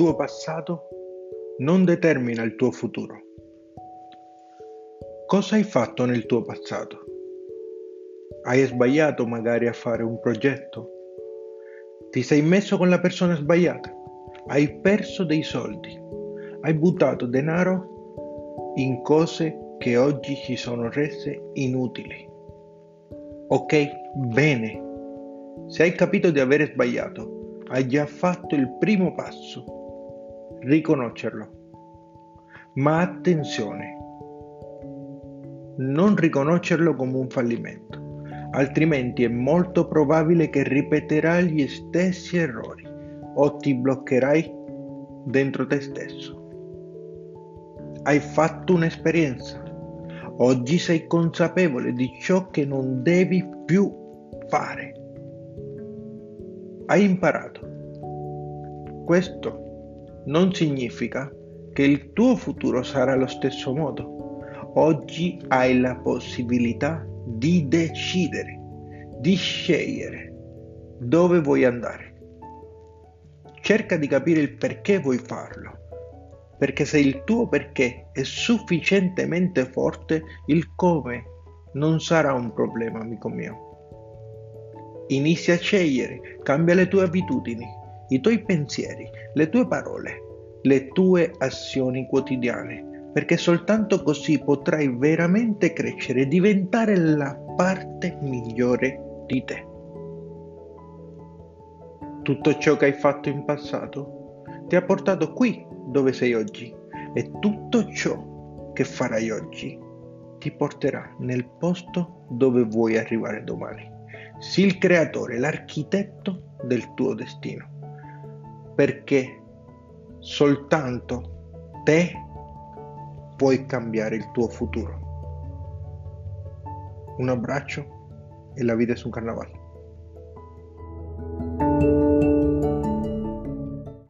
tuo passato non determina il tuo futuro. Cosa hai fatto nel tuo passato? Hai sbagliato magari a fare un progetto? Ti sei messo con la persona sbagliata? Hai perso dei soldi? Hai buttato denaro in cose che oggi ci sono rese inutili? Ok, bene. Se hai capito di aver sbagliato, hai già fatto il primo passo, riconoscerlo. Ma attenzione, non riconoscerlo come un fallimento, altrimenti è molto probabile che ripeterai gli stessi errori o ti bloccherai dentro te stesso. Hai fatto un'esperienza. Oggi sei consapevole di ciò che non devi più fare hai imparato. Questo non significa che il tuo futuro sarà allo stesso modo. Oggi hai la possibilità di decidere, di scegliere dove vuoi andare. Cerca di capire il perché vuoi farlo, perché se il tuo perché è sufficientemente forte, il come non sarà un problema, amico mio. Inizia a scegliere, cambia le tue abitudini, i tuoi pensieri, le tue parole, le tue azioni quotidiane, perché soltanto così potrai veramente crescere e diventare la parte migliore di te. Tutto ciò che hai fatto in passato ti ha portato qui dove sei oggi e tutto ciò che farai oggi ti porterà nel posto dove vuoi arrivare domani. Sii il creatore, l'architetto del tuo destino, perché soltanto te puoi cambiare il tuo futuro. Un abbraccio e la vita è su un carnavale.